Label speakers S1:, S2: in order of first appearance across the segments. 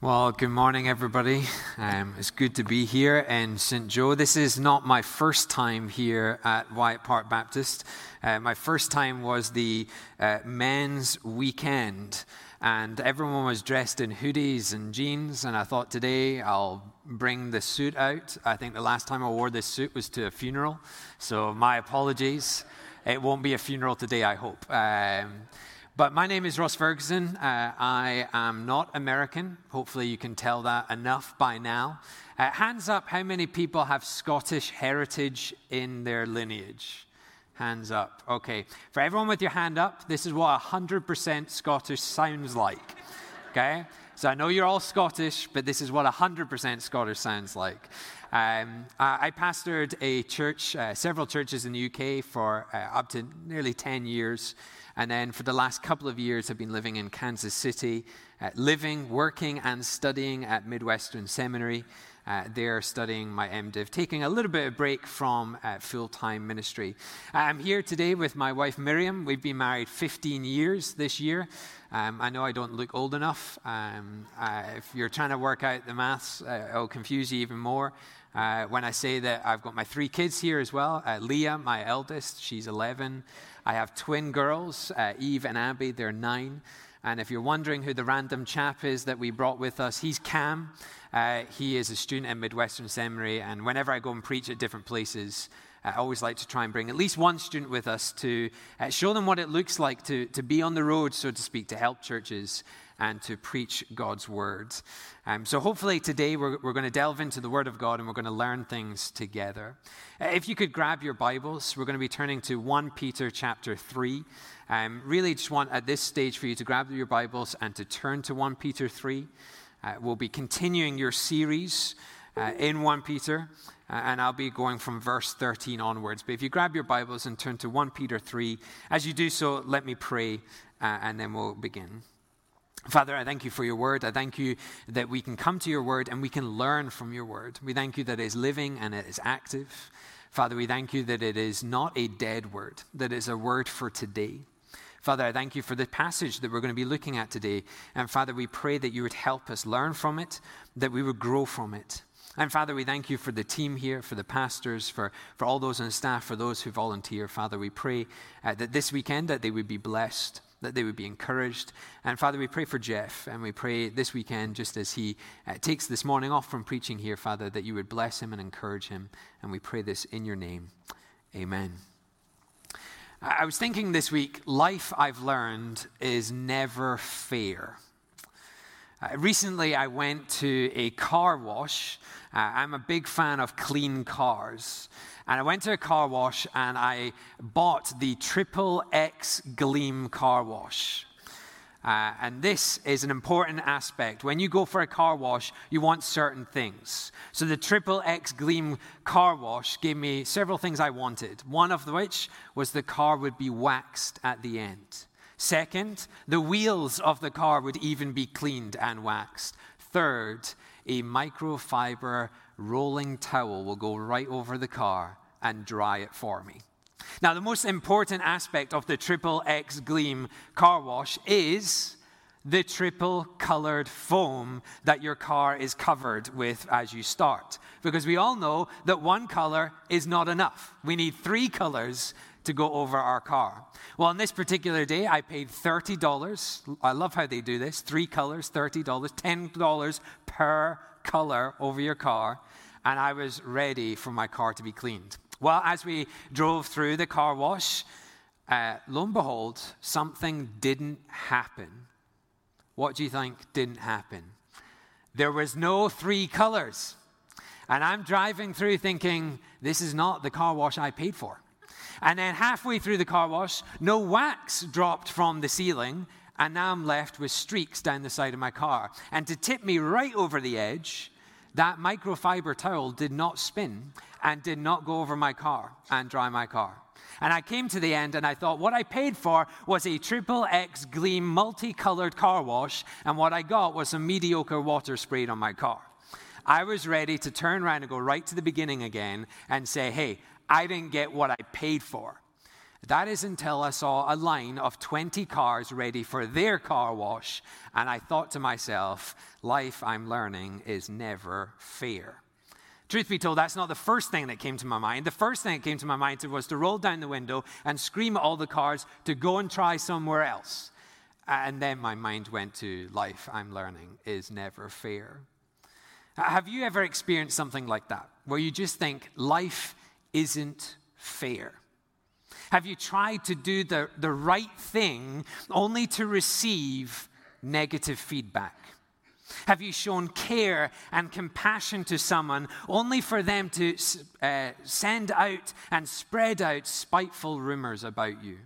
S1: Well, good morning, everybody. Um, it's good to be here in St. Joe. This is not my first time here at Wyatt Park Baptist. Uh, my first time was the uh, men's weekend, and everyone was dressed in hoodies and jeans. And I thought today I'll bring the suit out. I think the last time I wore this suit was to a funeral, so my apologies. It won't be a funeral today, I hope. Um, but my name is Ross Ferguson. Uh, I am not American. Hopefully, you can tell that enough by now. Uh, hands up, how many people have Scottish heritage in their lineage? Hands up. Okay. For everyone with your hand up, this is what 100% Scottish sounds like. Okay? So I know you're all Scottish, but this is what 100% Scottish sounds like. Um, I, pastored a church, uh, several churches in the UK for uh, up to nearly 10 years. And then for the last couple of years, I've been living in Kansas City, uh, living, working, and studying at Midwestern Seminary. Uh, there studying my MDiv, taking a little bit of break from uh, full time ministry. I'm here today with my wife Miriam. We've been married 15 years this year. Um, I know I don't look old enough. Um, uh, if you're trying to work out the maths, uh, it'll confuse you even more. Uh, when I say that I've got my three kids here as well uh, Leah, my eldest, she's 11. I have twin girls, uh, Eve and Abby, they're nine. And if you're wondering who the random chap is that we brought with us, he's Cam. Uh, he is a student at Midwestern Seminary, and whenever I go and preach at different places, I always like to try and bring at least one student with us to uh, show them what it looks like to, to be on the road, so to speak, to help churches and to preach God's word. Um, so hopefully today we're, we're going to delve into the word of God and we're going to learn things together. Uh, if you could grab your Bibles, we're going to be turning to 1 Peter chapter 3. Um, really just want at this stage for you to grab your Bibles and to turn to 1 Peter 3. Uh, we'll be continuing your series uh, in 1 Peter. Uh, and I'll be going from verse 13 onwards. But if you grab your Bibles and turn to 1 Peter 3, as you do so, let me pray uh, and then we'll begin. Father, I thank you for your word. I thank you that we can come to your word and we can learn from your word. We thank you that it is living and it is active. Father, we thank you that it is not a dead word, that it is a word for today. Father, I thank you for the passage that we're going to be looking at today. And Father, we pray that you would help us learn from it, that we would grow from it. And Father, we thank you for the team here, for the pastors, for, for all those on staff, for those who volunteer. Father, we pray uh, that this weekend that they would be blessed that they would be encouraged. And Father, we pray for Jeff, and we pray this weekend, just as he uh, takes this morning off from preaching here, Father, that you would bless him and encourage him. And we pray this in your name. Amen. I was thinking this week, life I've learned is never fair. Uh, recently, I went to a car wash. Uh, I'm a big fan of clean cars. And I went to a car wash and I bought the Triple X Gleam car wash. Uh, and this is an important aspect. When you go for a car wash, you want certain things. So the Triple X Gleam car wash gave me several things I wanted. One of which was the car would be waxed at the end. Second, the wheels of the car would even be cleaned and waxed. Third, a microfiber rolling towel will go right over the car and dry it for me. Now, the most important aspect of the Triple X Gleam car wash is the triple colored foam that your car is covered with as you start. Because we all know that one color is not enough. We need three colors to go over our car. Well, on this particular day, I paid $30. I love how they do this three colors, $30, $10 per color over your car. And I was ready for my car to be cleaned. Well, as we drove through the car wash, uh, lo and behold, something didn't happen. What do you think didn't happen? There was no three colors. And I'm driving through thinking, this is not the car wash I paid for. And then halfway through the car wash, no wax dropped from the ceiling, and now I'm left with streaks down the side of my car. And to tip me right over the edge, that microfiber towel did not spin and did not go over my car and dry my car. And I came to the end and I thought what I paid for was a triple X gleam multicolored car wash, and what I got was some mediocre water sprayed on my car. I was ready to turn around and go right to the beginning again and say, hey, I didn't get what I paid for. That is until I saw a line of 20 cars ready for their car wash, and I thought to myself, life I'm learning is never fair. Truth be told, that's not the first thing that came to my mind. The first thing that came to my mind was to roll down the window and scream at all the cars to go and try somewhere else. And then my mind went to life I'm learning is never fair. Have you ever experienced something like that, where you just think life isn't fair? Have you tried to do the, the right thing only to receive negative feedback? Have you shown care and compassion to someone only for them to uh, send out and spread out spiteful rumors about you?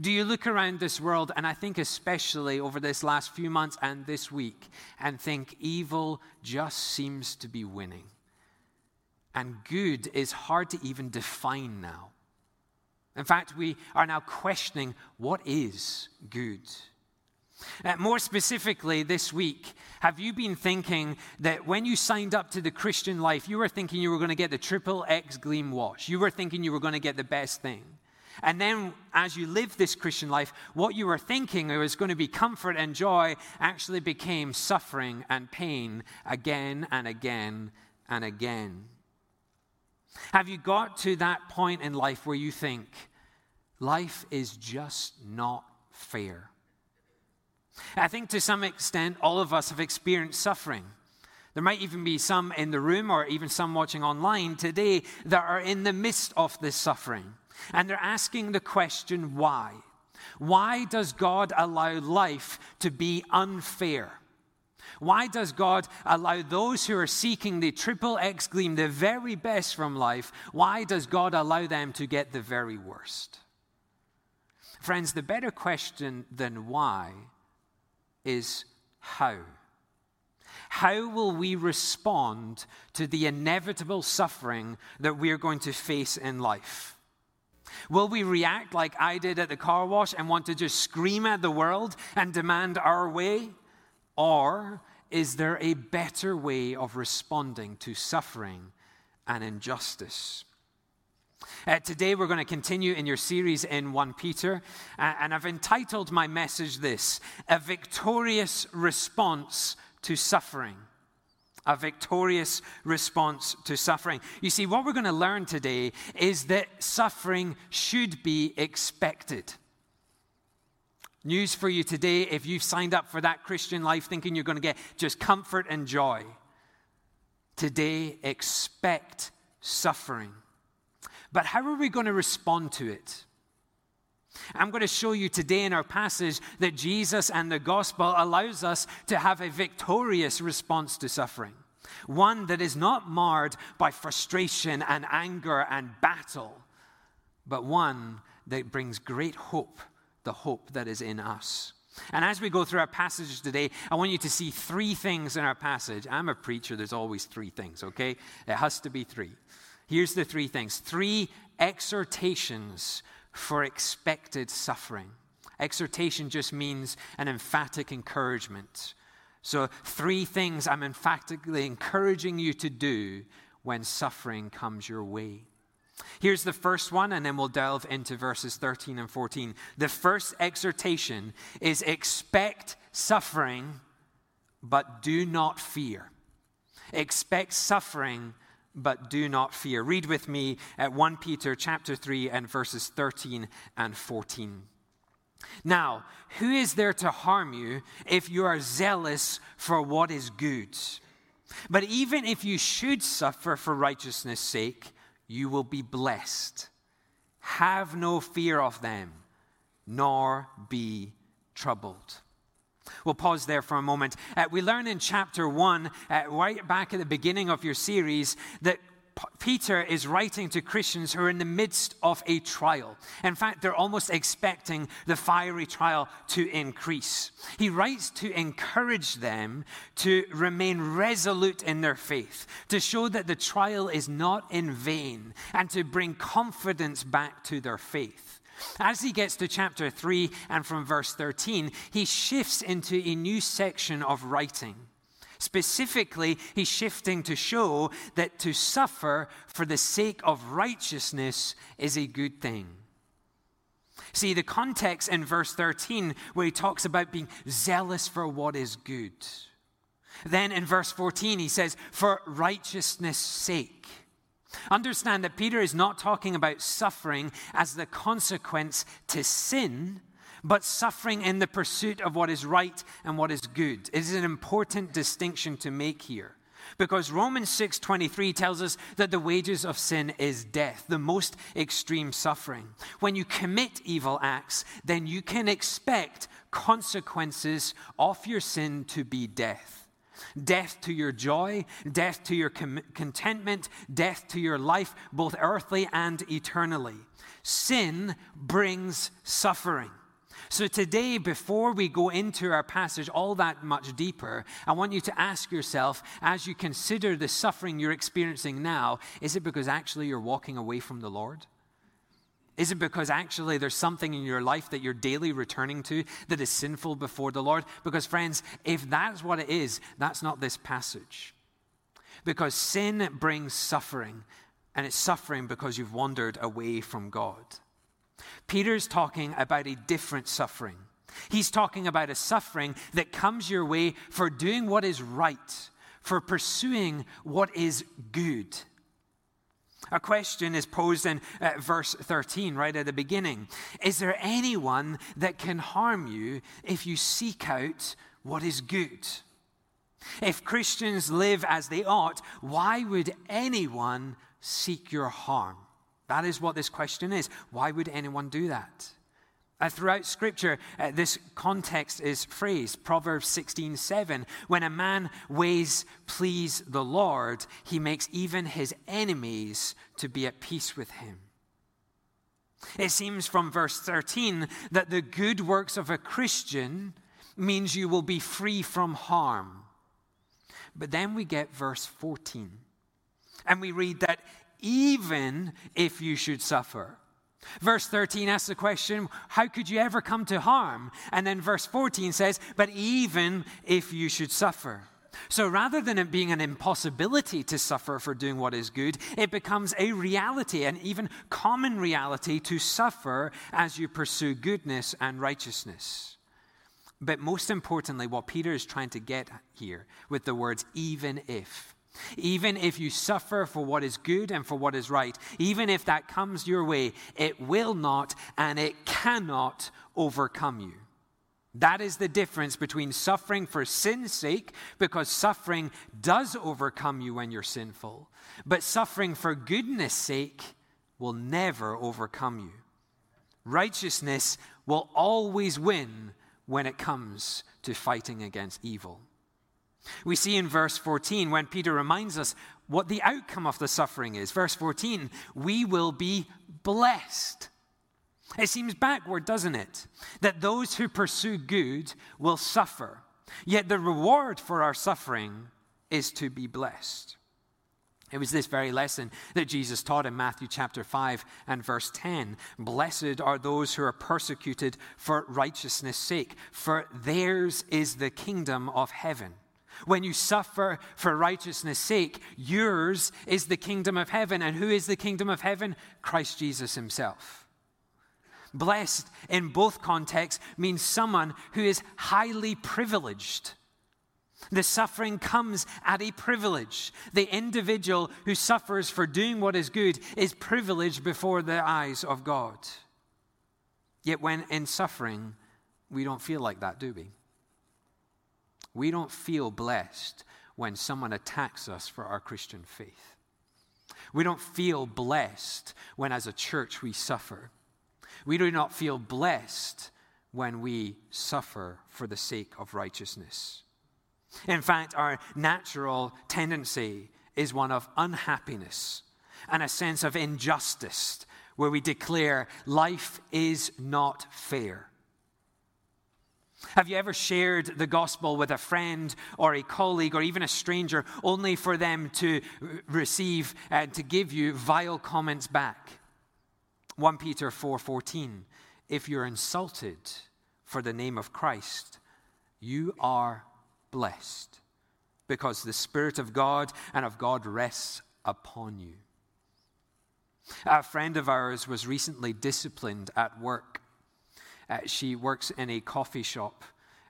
S1: Do you look around this world, and I think especially over this last few months and this week, and think evil just seems to be winning? And good is hard to even define now. In fact, we are now questioning what is good. Uh, more specifically, this week, have you been thinking that when you signed up to the Christian life, you were thinking you were going to get the triple X gleam wash? You were thinking you were going to get the best thing. And then, as you live this Christian life, what you were thinking was going to be comfort and joy actually became suffering and pain again and again and again. Have you got to that point in life where you think life is just not fair? I think to some extent, all of us have experienced suffering. There might even be some in the room or even some watching online today that are in the midst of this suffering. And they're asking the question, why? Why does God allow life to be unfair? Why does God allow those who are seeking the triple X gleam, the very best from life, why does God allow them to get the very worst? Friends, the better question than why is how. How will we respond to the inevitable suffering that we are going to face in life? Will we react like I did at the car wash and want to just scream at the world and demand our way? Or is there a better way of responding to suffering and injustice? Uh, today, we're going to continue in your series in 1 Peter, uh, and I've entitled my message this A Victorious Response to Suffering a victorious response to suffering. You see, what we're going to learn today is that suffering should be expected. News for you today if you've signed up for that Christian life thinking you're going to get just comfort and joy. Today, expect suffering. But how are we going to respond to it? I'm going to show you today in our passage that Jesus and the gospel allows us to have a victorious response to suffering. One that is not marred by frustration and anger and battle, but one that brings great hope, the hope that is in us. And as we go through our passage today, I want you to see three things in our passage. I'm a preacher, there's always three things, okay? It has to be three. Here's the three things three exhortations for expected suffering. Exhortation just means an emphatic encouragement. So, three things I'm emphatically encouraging you to do when suffering comes your way. Here's the first one, and then we'll delve into verses 13 and 14. The first exhortation is expect suffering, but do not fear. Expect suffering, but do not fear. Read with me at 1 Peter chapter 3 and verses 13 and 14. Now, who is there to harm you if you are zealous for what is good? But even if you should suffer for righteousness' sake, you will be blessed. Have no fear of them, nor be troubled. We'll pause there for a moment. Uh, we learn in chapter 1, uh, right back at the beginning of your series, that Peter is writing to Christians who are in the midst of a trial. In fact, they're almost expecting the fiery trial to increase. He writes to encourage them to remain resolute in their faith, to show that the trial is not in vain, and to bring confidence back to their faith. As he gets to chapter 3 and from verse 13, he shifts into a new section of writing. Specifically, he's shifting to show that to suffer for the sake of righteousness is a good thing. See, the context in verse 13, where he talks about being zealous for what is good. Then in verse 14, he says, for righteousness' sake. Understand that Peter is not talking about suffering as the consequence to sin, but suffering in the pursuit of what is right and what is good. It is an important distinction to make here. Because Romans 6:23 tells us that the wages of sin is death, the most extreme suffering. When you commit evil acts, then you can expect consequences of your sin to be death. Death to your joy, death to your com- contentment, death to your life, both earthly and eternally. Sin brings suffering. So, today, before we go into our passage all that much deeper, I want you to ask yourself as you consider the suffering you're experiencing now, is it because actually you're walking away from the Lord? Is it because actually there's something in your life that you're daily returning to that is sinful before the Lord? Because, friends, if that's what it is, that's not this passage. Because sin brings suffering, and it's suffering because you've wandered away from God. Peter's talking about a different suffering. He's talking about a suffering that comes your way for doing what is right, for pursuing what is good. A question is posed in uh, verse 13, right at the beginning. Is there anyone that can harm you if you seek out what is good? If Christians live as they ought, why would anyone seek your harm? That is what this question is. Why would anyone do that? Uh, throughout Scripture, uh, this context is phrased. Proverbs 16 7. When a man ways please the Lord, he makes even his enemies to be at peace with him. It seems from verse 13 that the good works of a Christian means you will be free from harm. But then we get verse 14, and we read that even if you should suffer. Verse 13 asks the question, How could you ever come to harm? And then verse 14 says, But even if you should suffer. So rather than it being an impossibility to suffer for doing what is good, it becomes a reality, an even common reality to suffer as you pursue goodness and righteousness. But most importantly, what Peter is trying to get here with the words, even if, even if you suffer for what is good and for what is right, even if that comes your way, it will not and it cannot overcome you. That is the difference between suffering for sin's sake, because suffering does overcome you when you're sinful, but suffering for goodness' sake will never overcome you. Righteousness will always win when it comes to fighting against evil. We see in verse 14 when Peter reminds us what the outcome of the suffering is. Verse 14, we will be blessed. It seems backward, doesn't it? That those who pursue good will suffer. Yet the reward for our suffering is to be blessed. It was this very lesson that Jesus taught in Matthew chapter 5 and verse 10. Blessed are those who are persecuted for righteousness' sake, for theirs is the kingdom of heaven. When you suffer for righteousness' sake, yours is the kingdom of heaven. And who is the kingdom of heaven? Christ Jesus himself. Blessed in both contexts means someone who is highly privileged. The suffering comes at a privilege. The individual who suffers for doing what is good is privileged before the eyes of God. Yet, when in suffering, we don't feel like that, do we? We don't feel blessed when someone attacks us for our Christian faith. We don't feel blessed when, as a church, we suffer. We do not feel blessed when we suffer for the sake of righteousness. In fact, our natural tendency is one of unhappiness and a sense of injustice, where we declare life is not fair. Have you ever shared the gospel with a friend or a colleague or even a stranger only for them to receive and to give you vile comments back? 1 Peter 4:14 If you're insulted for the name of Christ, you are blessed because the spirit of God and of God rests upon you. A friend of ours was recently disciplined at work Uh, she works in a coffee shop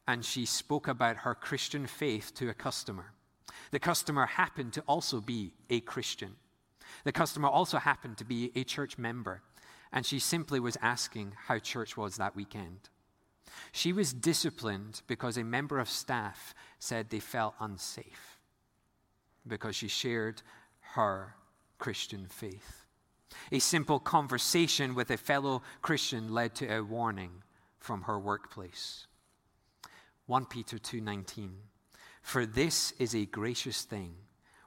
S1: and she spoke about her Christian faith to a customer. The customer happened to also be a Christian. The customer also happened to be a church member, and she simply was asking how church was that weekend. She was disciplined because a member of staff said they felt unsafe because she shared her Christian faith. A simple conversation with a fellow Christian led to a warning from her workplace. 1 Peter 2:19 For this is a gracious thing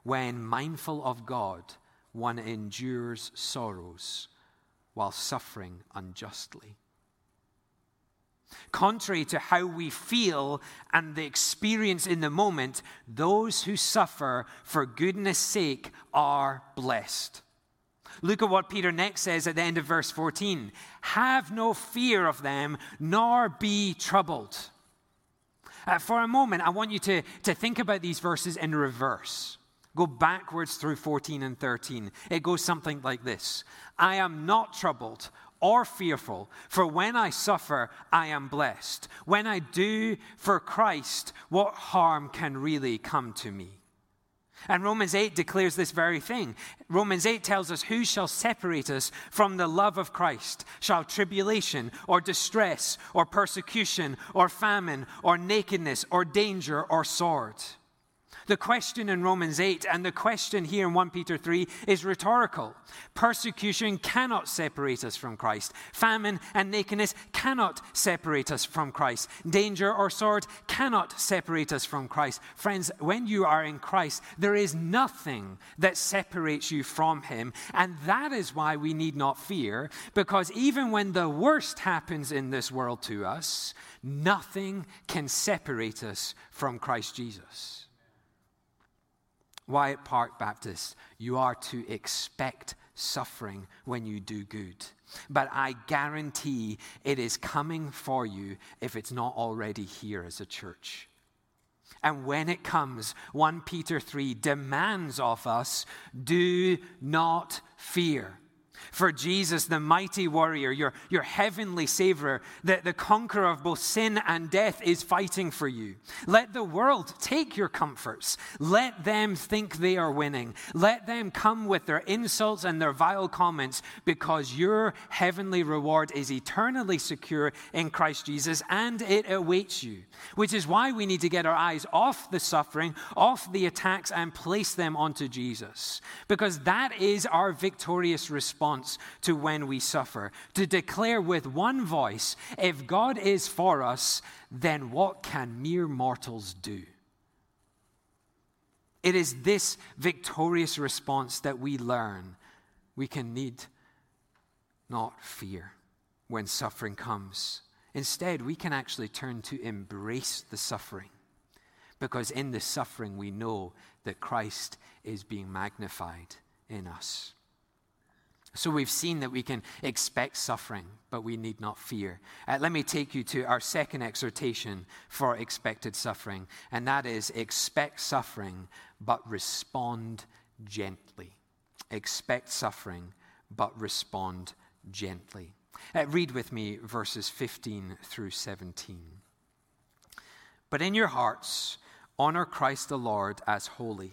S1: when mindful of God one endures sorrows while suffering unjustly. Contrary to how we feel and the experience in the moment, those who suffer for goodness' sake are blessed. Look at what Peter next says at the end of verse 14 Have no fear of them, nor be troubled. Uh, for a moment, I want you to, to think about these verses in reverse. Go backwards through 14 and 13. It goes something like this I am not troubled or fearful, for when I suffer, I am blessed. When I do for Christ, what harm can really come to me? And Romans 8 declares this very thing. Romans 8 tells us, Who shall separate us from the love of Christ? Shall tribulation, or distress, or persecution, or famine, or nakedness, or danger, or sword? The question in Romans 8 and the question here in 1 Peter 3 is rhetorical. Persecution cannot separate us from Christ. Famine and nakedness cannot separate us from Christ. Danger or sword cannot separate us from Christ. Friends, when you are in Christ, there is nothing that separates you from Him. And that is why we need not fear, because even when the worst happens in this world to us, nothing can separate us from Christ Jesus. Wyatt Park Baptist, you are to expect suffering when you do good. But I guarantee it is coming for you if it's not already here as a church. And when it comes, 1 Peter 3 demands of us do not fear. For Jesus, the mighty warrior, your, your heavenly Savior, the, the conqueror of both sin and death, is fighting for you. Let the world take your comforts. Let them think they are winning. Let them come with their insults and their vile comments, because your heavenly reward is eternally secure in Christ Jesus and it awaits you. Which is why we need to get our eyes off the suffering, off the attacks, and place them onto Jesus. Because that is our victorious response response to when we suffer, to declare with one voice, if God is for us, then what can mere mortals do? It is this victorious response that we learn we can need not fear when suffering comes. Instead, we can actually turn to embrace the suffering because in the suffering we know that Christ is being magnified in us. So we've seen that we can expect suffering, but we need not fear. Uh, let me take you to our second exhortation for expected suffering, and that is expect suffering, but respond gently. Expect suffering, but respond gently. Uh, read with me verses 15 through 17. But in your hearts, honor Christ the Lord as holy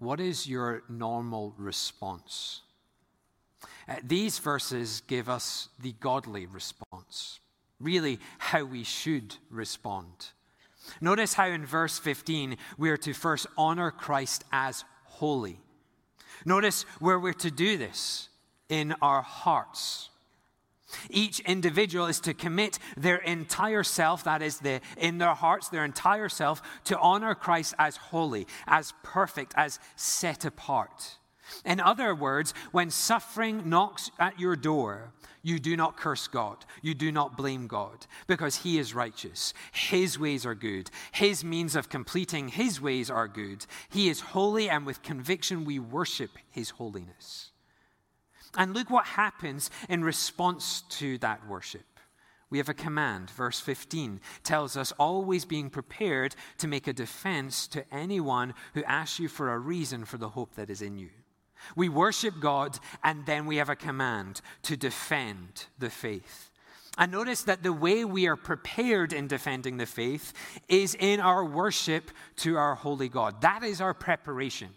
S1: what is your normal response? Uh, these verses give us the godly response, really, how we should respond. Notice how in verse 15 we are to first honor Christ as holy. Notice where we're to do this in our hearts. Each individual is to commit their entire self, that is, the, in their hearts, their entire self, to honor Christ as holy, as perfect, as set apart. In other words, when suffering knocks at your door, you do not curse God. You do not blame God because He is righteous. His ways are good. His means of completing His ways are good. He is holy, and with conviction we worship His holiness. And look what happens in response to that worship. We have a command. Verse 15 tells us always being prepared to make a defense to anyone who asks you for a reason for the hope that is in you. We worship God, and then we have a command to defend the faith. And notice that the way we are prepared in defending the faith is in our worship to our holy God. That is our preparation.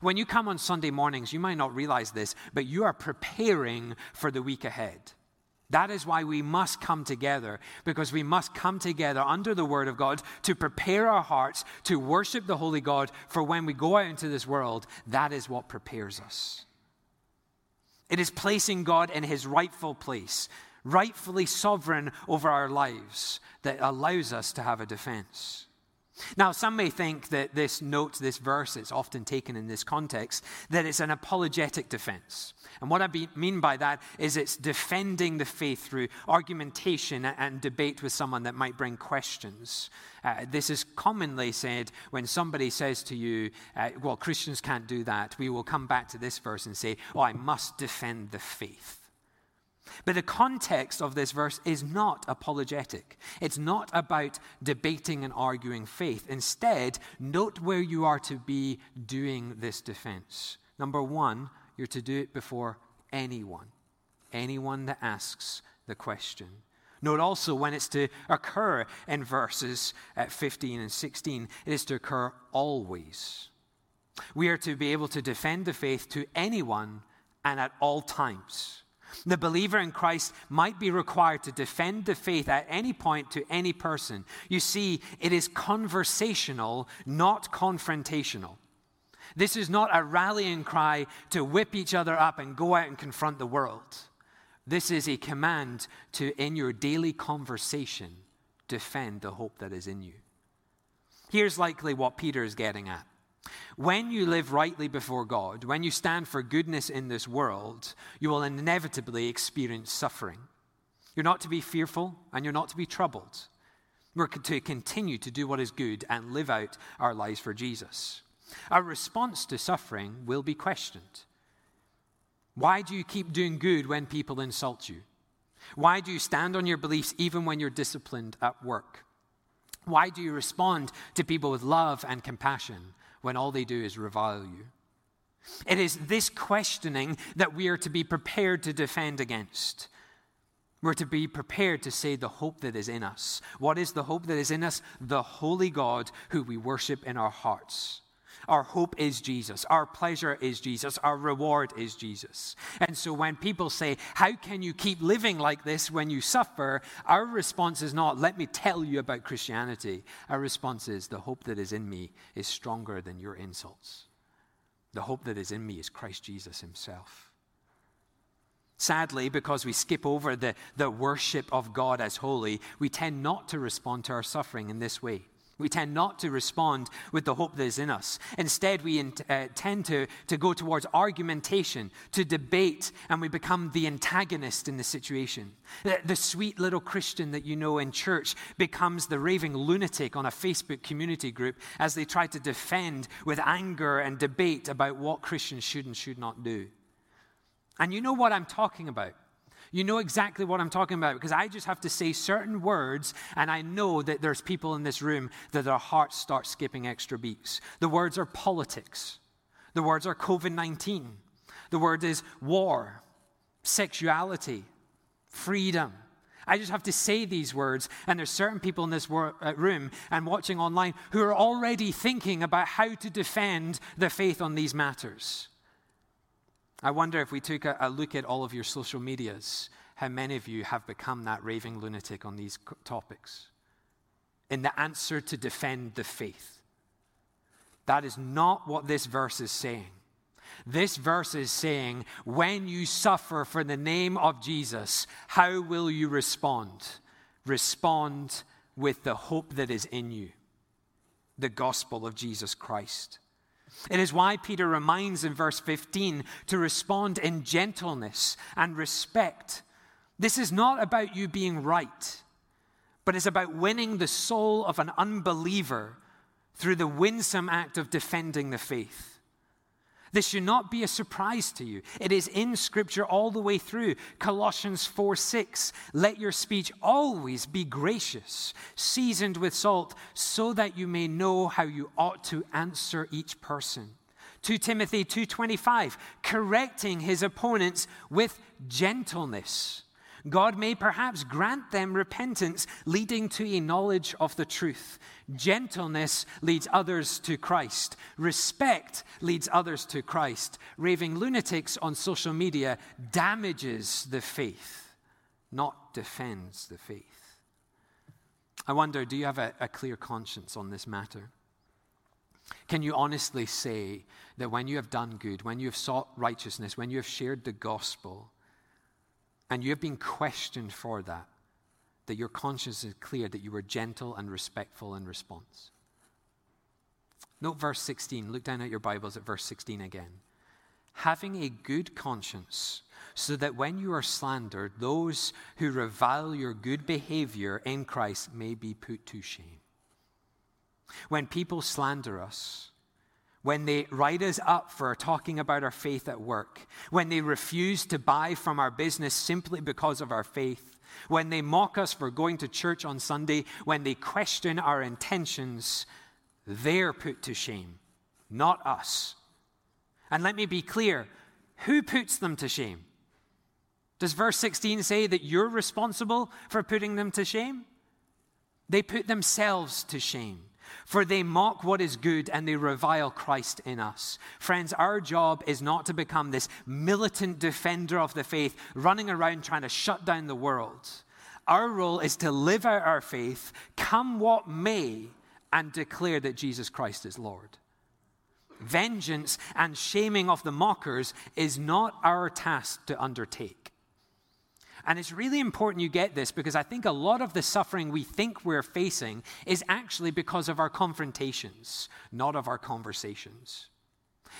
S1: When you come on Sunday mornings, you might not realize this, but you are preparing for the week ahead. That is why we must come together, because we must come together under the Word of God to prepare our hearts to worship the Holy God for when we go out into this world. That is what prepares us. It is placing God in His rightful place, rightfully sovereign over our lives, that allows us to have a defense. Now, some may think that this note, this verse, it's often taken in this context, that it's an apologetic defense. And what I be, mean by that is it's defending the faith through argumentation and debate with someone that might bring questions. Uh, this is commonly said when somebody says to you, uh, Well, Christians can't do that. We will come back to this verse and say, Oh, I must defend the faith. But the context of this verse is not apologetic. It's not about debating and arguing faith. Instead, note where you are to be doing this defense. Number one, you're to do it before anyone, anyone that asks the question. Note also when it's to occur in verses uh, 15 and 16, it is to occur always. We are to be able to defend the faith to anyone and at all times. The believer in Christ might be required to defend the faith at any point to any person. You see, it is conversational, not confrontational. This is not a rallying cry to whip each other up and go out and confront the world. This is a command to, in your daily conversation, defend the hope that is in you. Here's likely what Peter is getting at. When you live rightly before God, when you stand for goodness in this world, you will inevitably experience suffering. You're not to be fearful and you're not to be troubled. We're to continue to do what is good and live out our lives for Jesus. Our response to suffering will be questioned. Why do you keep doing good when people insult you? Why do you stand on your beliefs even when you're disciplined at work? Why do you respond to people with love and compassion when all they do is revile you. It is this questioning that we are to be prepared to defend against. We're to be prepared to say the hope that is in us. What is the hope that is in us? The holy God who we worship in our hearts. Our hope is Jesus. Our pleasure is Jesus. Our reward is Jesus. And so when people say, How can you keep living like this when you suffer? Our response is not, Let me tell you about Christianity. Our response is, The hope that is in me is stronger than your insults. The hope that is in me is Christ Jesus himself. Sadly, because we skip over the, the worship of God as holy, we tend not to respond to our suffering in this way. We tend not to respond with the hope that is in us. Instead, we uh, tend to, to go towards argumentation, to debate, and we become the antagonist in the situation. The, the sweet little Christian that you know in church becomes the raving lunatic on a Facebook community group as they try to defend with anger and debate about what Christians should and should not do. And you know what I'm talking about. You know exactly what I'm talking about because I just have to say certain words, and I know that there's people in this room that their hearts start skipping extra beats. The words are politics, the words are COVID 19, the word is war, sexuality, freedom. I just have to say these words, and there's certain people in this uh, room and watching online who are already thinking about how to defend the faith on these matters. I wonder if we took a, a look at all of your social medias, how many of you have become that raving lunatic on these topics in the answer to defend the faith. That is not what this verse is saying. This verse is saying, when you suffer for the name of Jesus, how will you respond? Respond with the hope that is in you, the gospel of Jesus Christ. It is why Peter reminds in verse 15 to respond in gentleness and respect. This is not about you being right, but it's about winning the soul of an unbeliever through the winsome act of defending the faith. This should not be a surprise to you. It is in Scripture all the way through. Colossians 4 6. Let your speech always be gracious, seasoned with salt, so that you may know how you ought to answer each person. 2 Timothy 2:25 correcting his opponents with gentleness God may perhaps grant them repentance leading to a knowledge of the truth. Gentleness leads others to Christ. Respect leads others to Christ. Raving lunatics on social media damages the faith, not defends the faith. I wonder do you have a, a clear conscience on this matter? Can you honestly say that when you have done good, when you have sought righteousness, when you have shared the gospel, and you have been questioned for that, that your conscience is clear that you were gentle and respectful in response. Note verse 16. Look down at your Bibles at verse 16 again. Having a good conscience, so that when you are slandered, those who revile your good behavior in Christ may be put to shame. When people slander us, when they write us up for talking about our faith at work, when they refuse to buy from our business simply because of our faith, when they mock us for going to church on Sunday, when they question our intentions, they're put to shame, not us. And let me be clear who puts them to shame? Does verse 16 say that you're responsible for putting them to shame? They put themselves to shame. For they mock what is good and they revile Christ in us. Friends, our job is not to become this militant defender of the faith, running around trying to shut down the world. Our role is to live out our faith, come what may, and declare that Jesus Christ is Lord. Vengeance and shaming of the mockers is not our task to undertake. And it's really important you get this because I think a lot of the suffering we think we're facing is actually because of our confrontations, not of our conversations.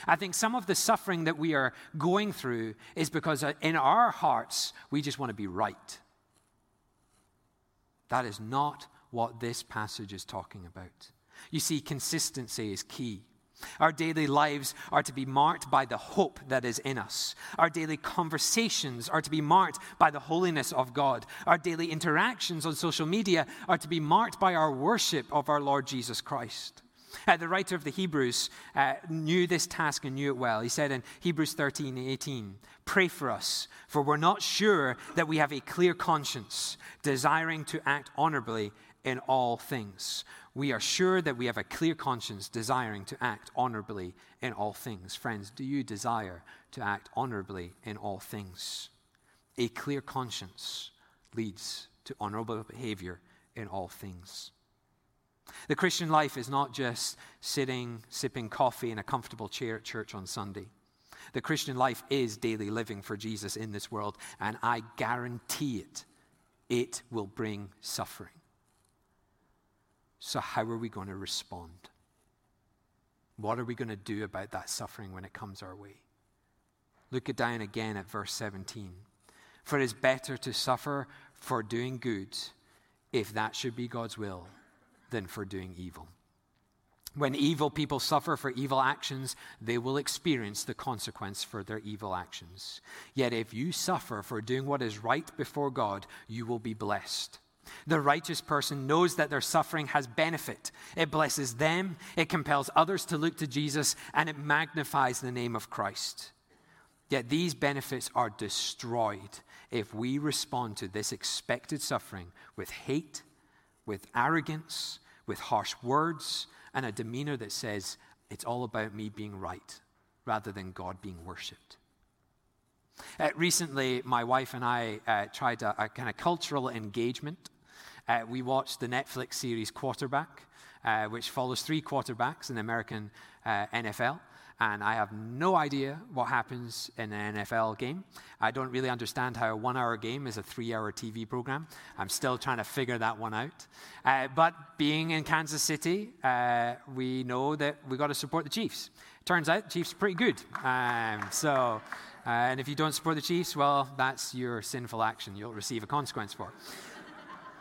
S1: I think some of the suffering that we are going through is because uh, in our hearts, we just want to be right. That is not what this passage is talking about. You see, consistency is key. Our daily lives are to be marked by the hope that is in us. Our daily conversations are to be marked by the holiness of God. Our daily interactions on social media are to be marked by our worship of our Lord Jesus Christ. Uh, the writer of the Hebrews uh, knew this task and knew it well. He said in Hebrews 13 18, Pray for us, for we're not sure that we have a clear conscience, desiring to act honorably in all things we are sure that we have a clear conscience desiring to act honorably in all things. Friends, do you desire to act honorably in all things? A clear conscience leads to honorable behavior in all things. The Christian life is not just sitting, sipping coffee in a comfortable chair at church on Sunday. The Christian life is daily living for Jesus in this world, and I guarantee it, it will bring suffering. So, how are we going to respond? What are we going to do about that suffering when it comes our way? Look down again at verse 17. For it is better to suffer for doing good, if that should be God's will, than for doing evil. When evil people suffer for evil actions, they will experience the consequence for their evil actions. Yet if you suffer for doing what is right before God, you will be blessed. The righteous person knows that their suffering has benefit. It blesses them, it compels others to look to Jesus, and it magnifies the name of Christ. Yet these benefits are destroyed if we respond to this expected suffering with hate, with arrogance, with harsh words, and a demeanor that says, it's all about me being right rather than God being worshiped. Uh, recently, my wife and I uh, tried a, a kind of cultural engagement uh, we watched the Netflix series Quarterback. uh, which follows three quarterbacks in the American uh, NFL and I have no idea what happens in an NFL game. I don't really understand how a one hour game is a three hour TV program. I'm still trying to figure that one out. Uh, but being in Kansas City, uh, we know that we've got to support the Chiefs. Turns out, Chiefs are pretty good. Um, so, uh, and if you don't support the Chiefs, well, that's your sinful action. You'll receive a consequence for.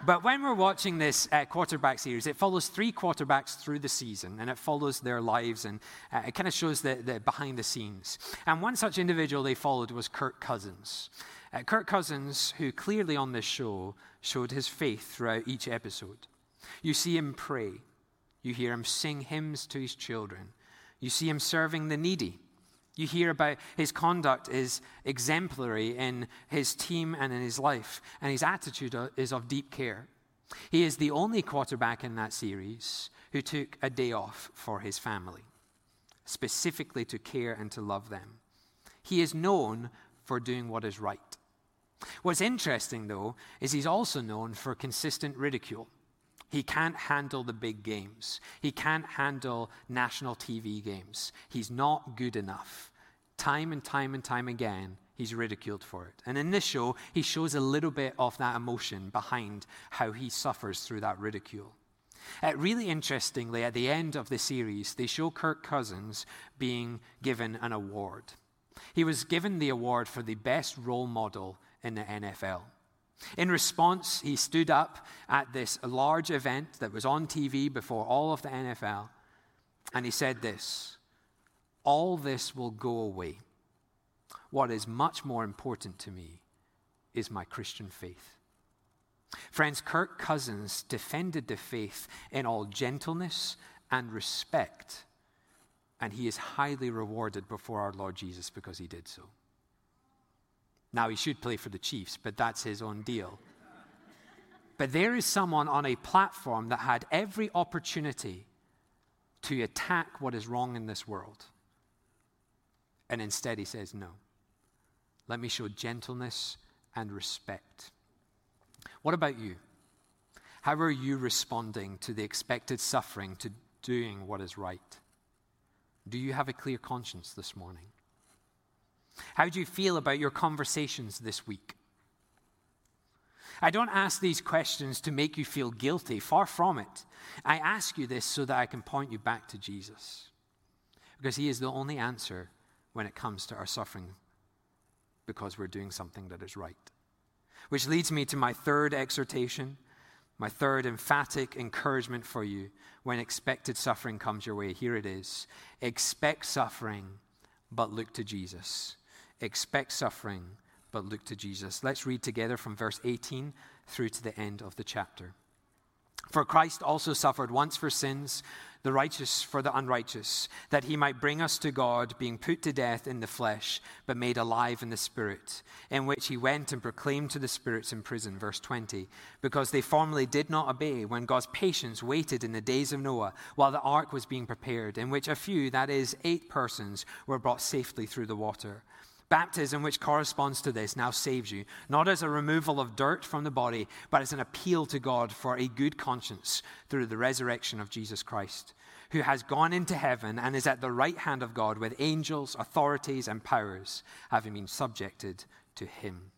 S1: But when we're watching this uh, quarterback series, it follows three quarterbacks through the season and it follows their lives and uh, it kind of shows the, the, behind the scenes. And one such individual they followed was Kirk Cousins. Uh, Kirk Cousins, who clearly on this show showed his faith throughout each episode. You see him pray, you hear him sing hymns to his children, you see him serving the needy. You hear about his conduct is exemplary in his team and in his life, and his attitude is of deep care. He is the only quarterback in that series who took a day off for his family, specifically to care and to love them. He is known for doing what is right. What's interesting, though, is he's also known for consistent ridicule. He can't handle the big games. He can't handle national TV games. He's not good enough. Time and time and time again, he's ridiculed for it. And in this show, he shows a little bit of that emotion behind how he suffers through that ridicule. Uh, really interestingly, at the end of the series, they show Kirk Cousins being given an award. He was given the award for the best role model in the NFL. In response, he stood up at this large event that was on TV before all of the NFL, and he said this All this will go away. What is much more important to me is my Christian faith. Friends, Kirk Cousins defended the faith in all gentleness and respect, and he is highly rewarded before our Lord Jesus because he did so. Now, he should play for the Chiefs, but that's his own deal. But there is someone on a platform that had every opportunity to attack what is wrong in this world. And instead, he says, No. Let me show gentleness and respect. What about you? How are you responding to the expected suffering, to doing what is right? Do you have a clear conscience this morning? How do you feel about your conversations this week? I don't ask these questions to make you feel guilty, far from it. I ask you this so that I can point you back to Jesus. Because he is the only answer when it comes to our suffering because we're doing something that is right. Which leads me to my third exhortation, my third emphatic encouragement for you when expected suffering comes your way. Here it is expect suffering, but look to Jesus. Expect suffering, but look to Jesus. Let's read together from verse 18 through to the end of the chapter. For Christ also suffered once for sins, the righteous for the unrighteous, that he might bring us to God, being put to death in the flesh, but made alive in the spirit, in which he went and proclaimed to the spirits in prison. Verse 20. Because they formerly did not obey when God's patience waited in the days of Noah, while the ark was being prepared, in which a few, that is, eight persons, were brought safely through the water. Baptism, which corresponds to this, now saves you, not as a removal of dirt from the body, but as an appeal to God for a good conscience through the resurrection of Jesus Christ, who has gone into heaven and is at the right hand of God with angels, authorities, and powers, having been subjected to him.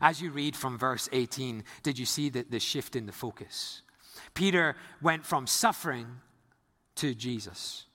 S1: As you read from verse 18, did you see the, the shift in the focus? Peter went from suffering to Jesus.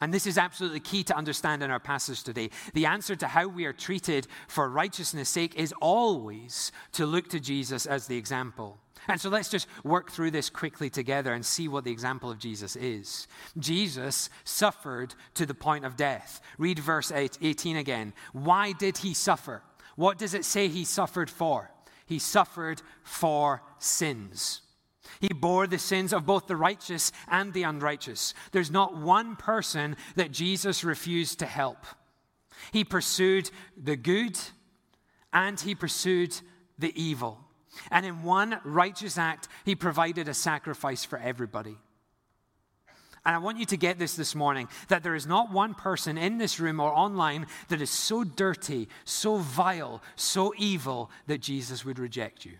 S1: And this is absolutely key to understand in our passage today. The answer to how we are treated for righteousness' sake is always to look to Jesus as the example. And so let's just work through this quickly together and see what the example of Jesus is. Jesus suffered to the point of death. Read verse 18 again. Why did he suffer? What does it say he suffered for? He suffered for sins. He bore the sins of both the righteous and the unrighteous. There's not one person that Jesus refused to help. He pursued the good and he pursued the evil. And in one righteous act, he provided a sacrifice for everybody. And I want you to get this this morning that there is not one person in this room or online that is so dirty, so vile, so evil that Jesus would reject you.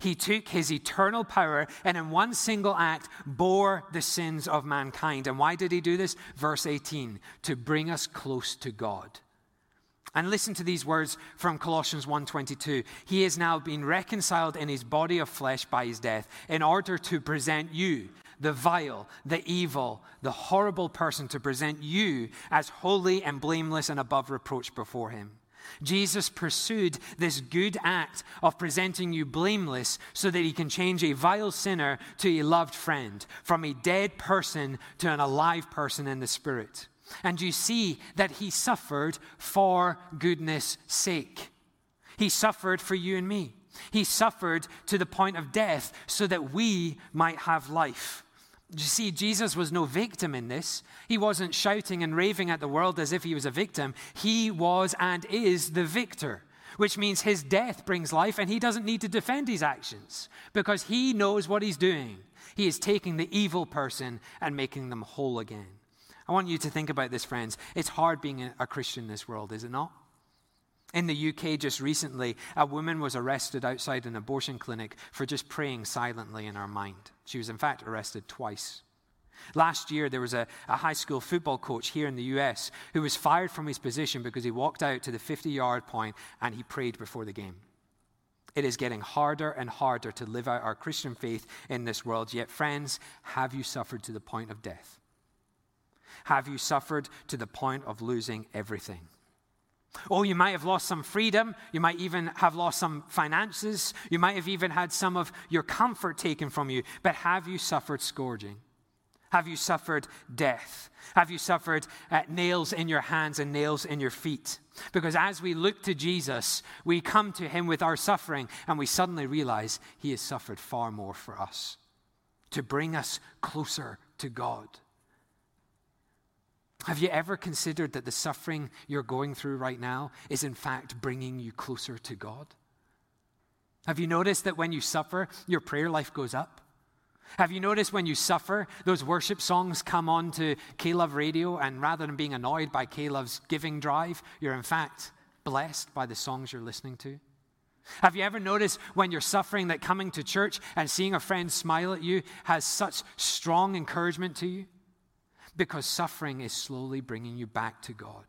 S1: He took his eternal power and in one single act bore the sins of mankind. And why did he do this? Verse 18 to bring us close to God. And listen to these words from Colossians 1:22. He has now been reconciled in his body of flesh by his death in order to present you, the vile, the evil, the horrible person to present you as holy and blameless and above reproach before him. Jesus pursued this good act of presenting you blameless so that he can change a vile sinner to a loved friend, from a dead person to an alive person in the spirit. And you see that he suffered for goodness' sake. He suffered for you and me. He suffered to the point of death so that we might have life. You see, Jesus was no victim in this. He wasn't shouting and raving at the world as if he was a victim. He was and is the victor, which means his death brings life and he doesn't need to defend his actions because he knows what he's doing. He is taking the evil person and making them whole again. I want you to think about this, friends. It's hard being a Christian in this world, is it not? In the UK, just recently, a woman was arrested outside an abortion clinic for just praying silently in her mind. She was, in fact, arrested twice. Last year, there was a, a, high school football coach here in the US who was fired from his position because he walked out to the 50 yard point and he prayed before the game. It is getting harder and harder to live out our Christian faith in this world. Yet, friends, have you suffered to the point of death? Have you suffered to the point of losing everything? Oh, you might have lost some freedom. You might even have lost some finances. You might have even had some of your comfort taken from you. But have you suffered scourging? Have you suffered death? Have you suffered uh, nails in your hands and nails in your feet? Because as we look to Jesus, we come to him with our suffering and we suddenly realize he has suffered far more for us to bring us closer to God. Have you ever considered that the suffering you're going through right now is, in fact, bringing you closer to God? Have you noticed that when you suffer, your prayer life goes up? Have you noticed when you suffer, those worship songs come on to K-Love radio, and rather than being annoyed by K-Love's giving drive, you're in fact blessed by the songs you're listening to? Have you ever noticed when you're suffering that coming to church and seeing a friend smile at you has such strong encouragement to you? Because suffering is slowly bringing you back to God.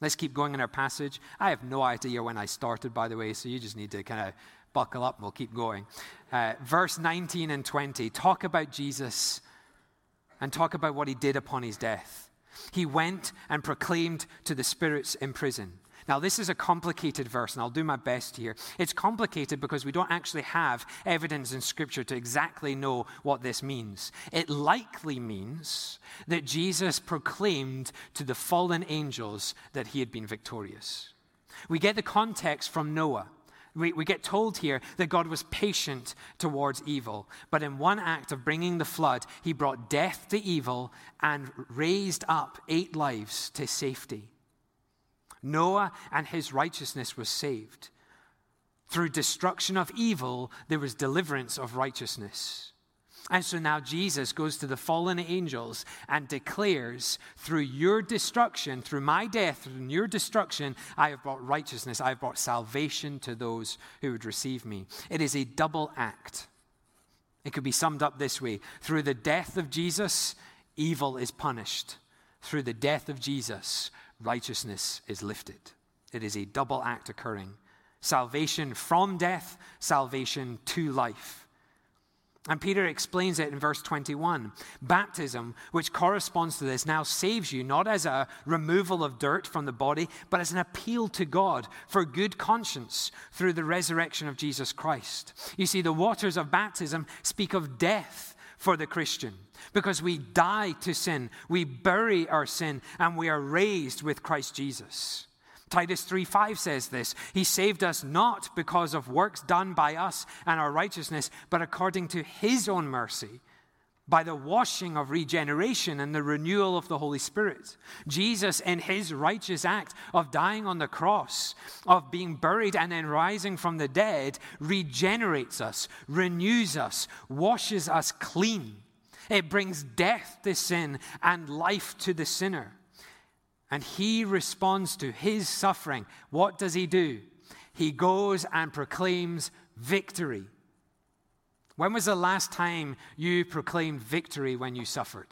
S1: Let's keep going in our passage. I have no idea when I started, by the way, so you just need to kind of buckle up and we'll keep going. Uh, verse 19 and 20 talk about Jesus and talk about what he did upon his death. He went and proclaimed to the spirits in prison now, this is a complicated verse, and I'll do my best here. It's complicated because we don't actually have evidence in Scripture to exactly know what this means. It likely means that Jesus proclaimed to the fallen angels that he had been victorious. We get the context from Noah. We, we, get told here that God was patient towards evil, but in one act of bringing the flood, he brought death to evil and raised up eight lives to safety. Noah and his righteousness was saved. Through destruction of evil, there was deliverance of righteousness. And so now Jesus goes to the fallen angels and declares, through your destruction, through my death, through your destruction, I have brought righteousness. I have brought salvation to those who would receive me. It is a double act. It could be summed up this way through the death of Jesus, evil is punished. Through the death of Jesus, righteousness is lifted. It is a double act occurring salvation from death, salvation to life. And Peter explains it in verse 21. Baptism, which corresponds to this, now saves you not as a removal of dirt from the body, but as an appeal to God for good conscience through the resurrection of Jesus Christ. You see, the waters of baptism speak of death for the Christian because we die to sin, we bury our sin, and we are raised with Christ Jesus. Titus 3:5 says this, he saved us not because of works done by us and our righteousness, but according to his own mercy by the washing of regeneration and the renewal of the Holy Spirit. Jesus, in his righteous act of dying on the cross, of being buried and then rising from the dead, regenerates us, renews us, washes us clean. It brings death to sin and life to the sinner. And he responds to his suffering. What does he do? He goes and proclaims victory. When was the last time you proclaimed victory when you suffered?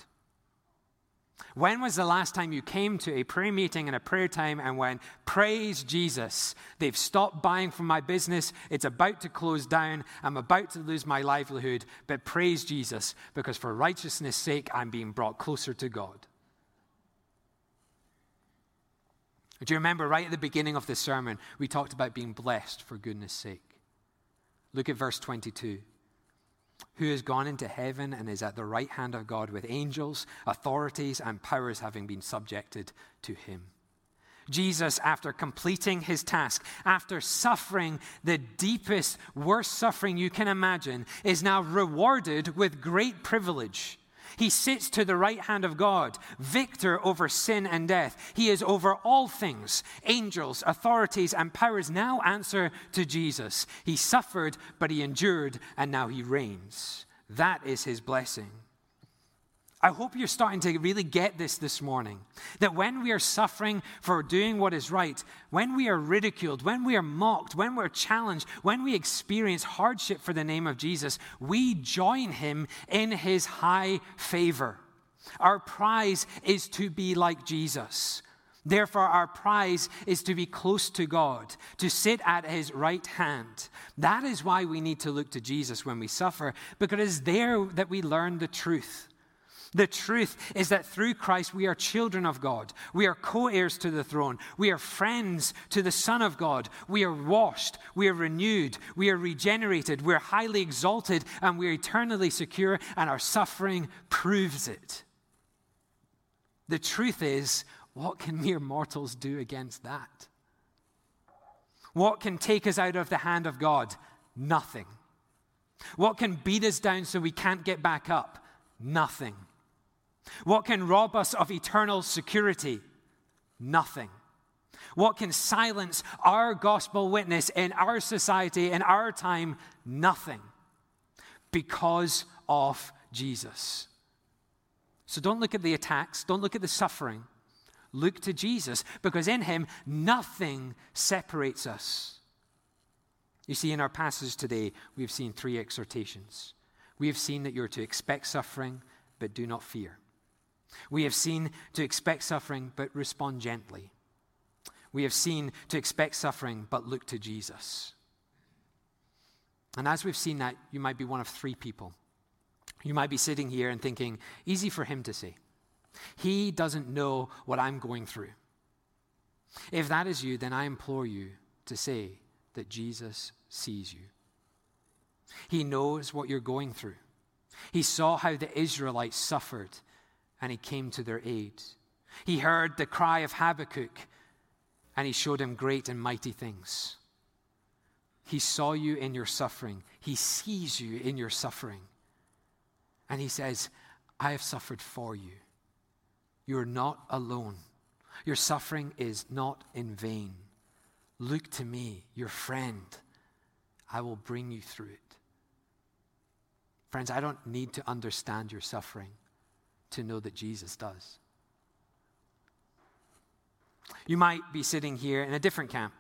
S1: When was the last time you came to a prayer meeting and a prayer time and went, Praise Jesus, they've stopped buying from my business, it's about to close down, I'm about to lose my livelihood, but praise Jesus, because for righteousness' sake, I'm being brought closer to God? Do you remember right at the beginning of the sermon, we talked about being blessed for goodness' sake? Look at verse 22 who has gone into heaven and is at the right hand of God with angels, authorities, and powers having been subjected to him. Jesus, after completing his task, after suffering the deepest, worst suffering you can imagine, is now rewarded with great privilege. He sits to the right hand of God, victor over sin and death. He is over all things. Angels, authorities, and powers now answer to Jesus. He suffered, but he endured, and now he reigns. That is his blessing. I hope you're starting to really get this this morning. That when we are suffering for doing what is right, when we are ridiculed, when we are mocked, when we're challenged, when we experience hardship for the name of Jesus, we join him in his high favor. Our prize is to be like Jesus. Therefore, our prize is to be close to God, to sit at his right hand. That is why we need to look to Jesus when we suffer, because it is there that we learn the truth. The truth is that through Christ we are children of God. We are co heirs to the throne. We are friends to the Son of God. We are washed. We are renewed. We are regenerated. We're highly exalted and we're eternally secure, and our suffering proves it. The truth is, what can mere mortals do against that? What can take us out of the hand of God? Nothing. What can beat us down so we can't get back up? Nothing. What can rob us of eternal security? Nothing. What can silence our gospel witness in our society, in our time? Nothing. Because of Jesus. So don't look at the attacks, don't look at the suffering. Look to Jesus, because in him, nothing separates us. You see, in our passage today, we've seen three exhortations. We have seen that you're to expect suffering, but do not fear. We have seen to expect suffering, but respond gently. We have seen to expect suffering, but look to Jesus. And as we've seen that, you might be one of three people. You might be sitting here and thinking, easy for him to say. He doesn't know what I'm going through. If that is you, then I implore you to say that Jesus sees you. He knows what you're going through. He saw how the Israelites suffered and he came to their aid. He heard the cry of Habakkuk and he showed him great and mighty things. He saw you in your suffering, he sees you in your suffering. And he says, I have suffered for you. You're not alone. Your suffering is not in vain. Look to me, your friend. I will bring you through it. Friends, I don't need to understand your suffering to know that Jesus does. You might be sitting here in a different camp.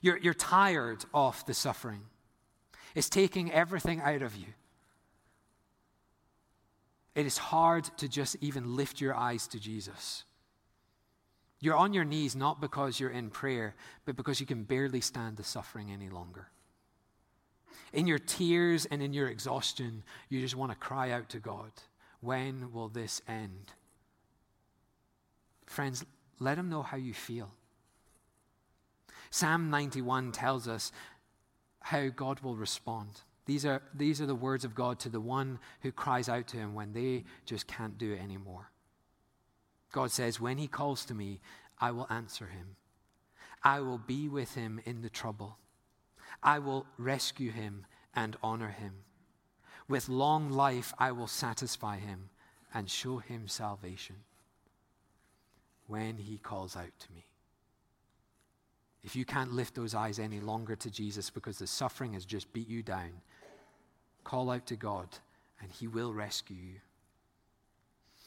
S1: You're, you're tired of the suffering, it's taking everything out of you. It is hard to just even lift your eyes to Jesus. You're on your knees not because you're in prayer, but because you can barely stand the suffering any longer. In your tears and in your exhaustion, you just want to cry out to God. When will this end? Friends, let him know how you feel. Psalm 91 tells us how God will respond. These are, these are the words of God to the one who cries out to him when they just can't do it anymore. God says, When he calls to me, I will answer him. I will be with him in the trouble. I will rescue him and honor him. With long life, I will satisfy him and show him salvation when he calls out to me. If you can't lift those eyes any longer to Jesus because the suffering has just beat you down, call out to God and he will rescue you.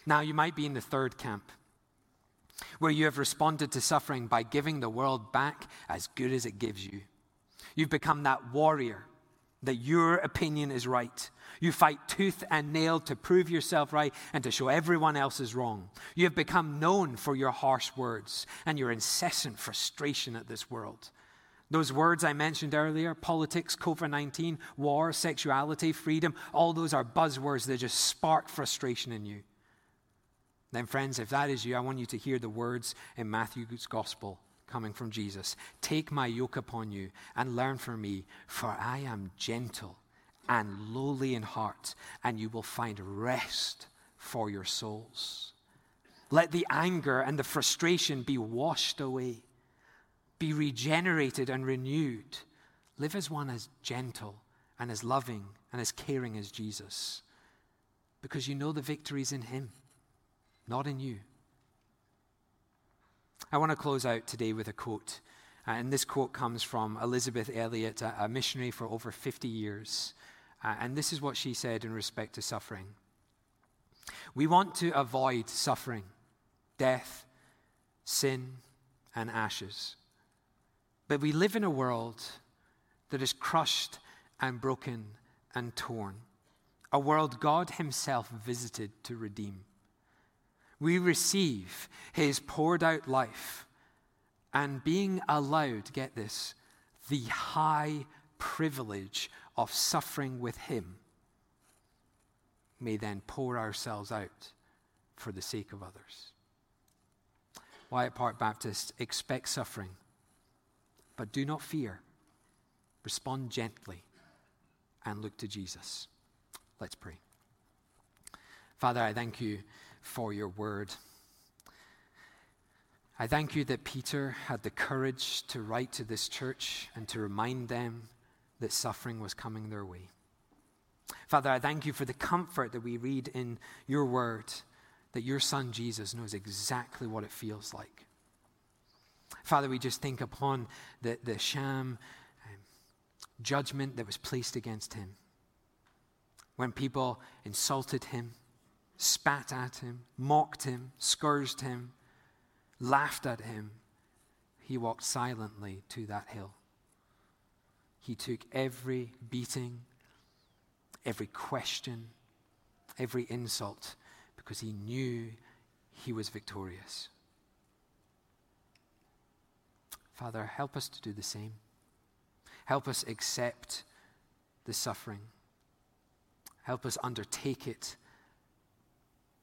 S1: Now, you might be in the third camp where you have responded to suffering by giving the world back as good as it gives you. You've become that warrior that your opinion is right. You fight tooth and nail to prove yourself right and to show everyone else is wrong. You have become known for your harsh words and your incessant frustration at this world. Those words I mentioned earlier politics, COVID 19, war, sexuality, freedom all those are buzzwords that just spark frustration in you. Then, friends, if that is you, I want you to hear the words in Matthew's gospel coming from Jesus Take my yoke upon you and learn from me, for I am gentle and lowly in heart, and you will find rest for your souls. Let the anger and the frustration be washed away, be regenerated and renewed. Live as one as gentle and as loving and as caring as Jesus, because you know the victory is in Him, not in you. I want to close out today with a quote. And this quote comes from Elisabeth Elliot, a missionary for over 50 years. Uh, and this is what she said in respect to suffering. We want to avoid suffering, death, sin, and ashes. But we live in a world that is crushed and broken and torn, a world God Himself visited to redeem. We receive His poured out life and being allowed, get this, the high privilege of suffering with Him, may then pour ourselves out for the sake of others. Wyatt Park Baptist, expect suffering, but do not fear. Respond gently and look to Jesus. Let's pray. Father, I thank you for your word. I thank you that Peter had the courage to write to this church and to remind them that suffering was coming their way. Father, I thank you for the comfort that we read in your word that your son Jesus knows exactly what it feels like. Father, we just think upon the, the sham um, judgment that was placed against him. When people insulted him, spat at him, mocked him, scourged him, laughed at him, he walked silently to that hill. He took every beating, every question, every insult, because he knew he was victorious. Father, help us to do the same. Help us accept the suffering. Help us undertake it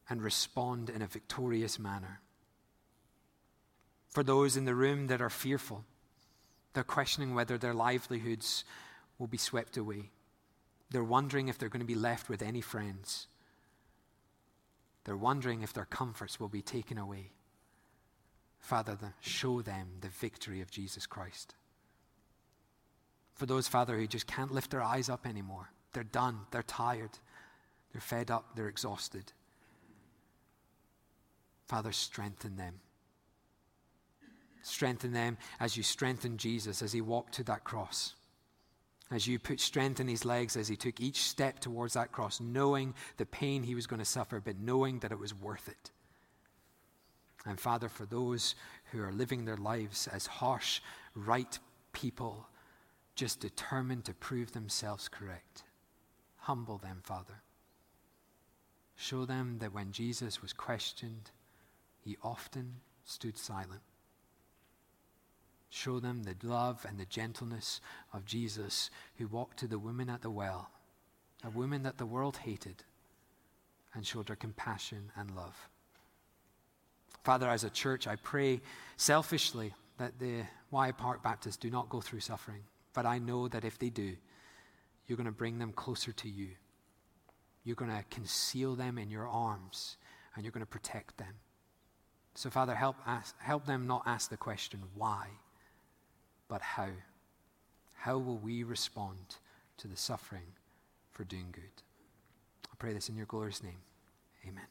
S1: and respond in a victorious manner. For those in the room that are fearful, they're questioning whether their livelihoods will be swept away. They're wondering if they're going to be left with any friends. They're wondering if their comforts will be taken away. Father, show them the victory of Jesus Christ. For those, Father, who just can't lift their eyes up anymore, they're done, they're tired, they're fed up, they're exhausted. Father, strengthen them. Strengthen them as you strengthen Jesus as he walked to that cross. As you put strength in his legs as he took each step towards that cross, knowing the pain he was going to suffer, but knowing that it was worth it. And Father, for those who are living their lives as harsh, right people, just determined to prove themselves correct, humble them, Father. Show them that when Jesus was questioned, he often stood silent. Show them the love and the gentleness of Jesus who walked to the woman at the well, a woman that the world hated, and showed her compassion and love. Father, as a church, I pray selfishly that the Wyatt Park Baptists do not go through suffering, but I know that if they do, you're going to bring them closer to you. You're going to conceal them in your arms, and you're going to protect them. So, Father, help, ask, help them not ask the question, why? but how. How will we respond to the suffering for doing good? I pray this in your glorious name. Amen.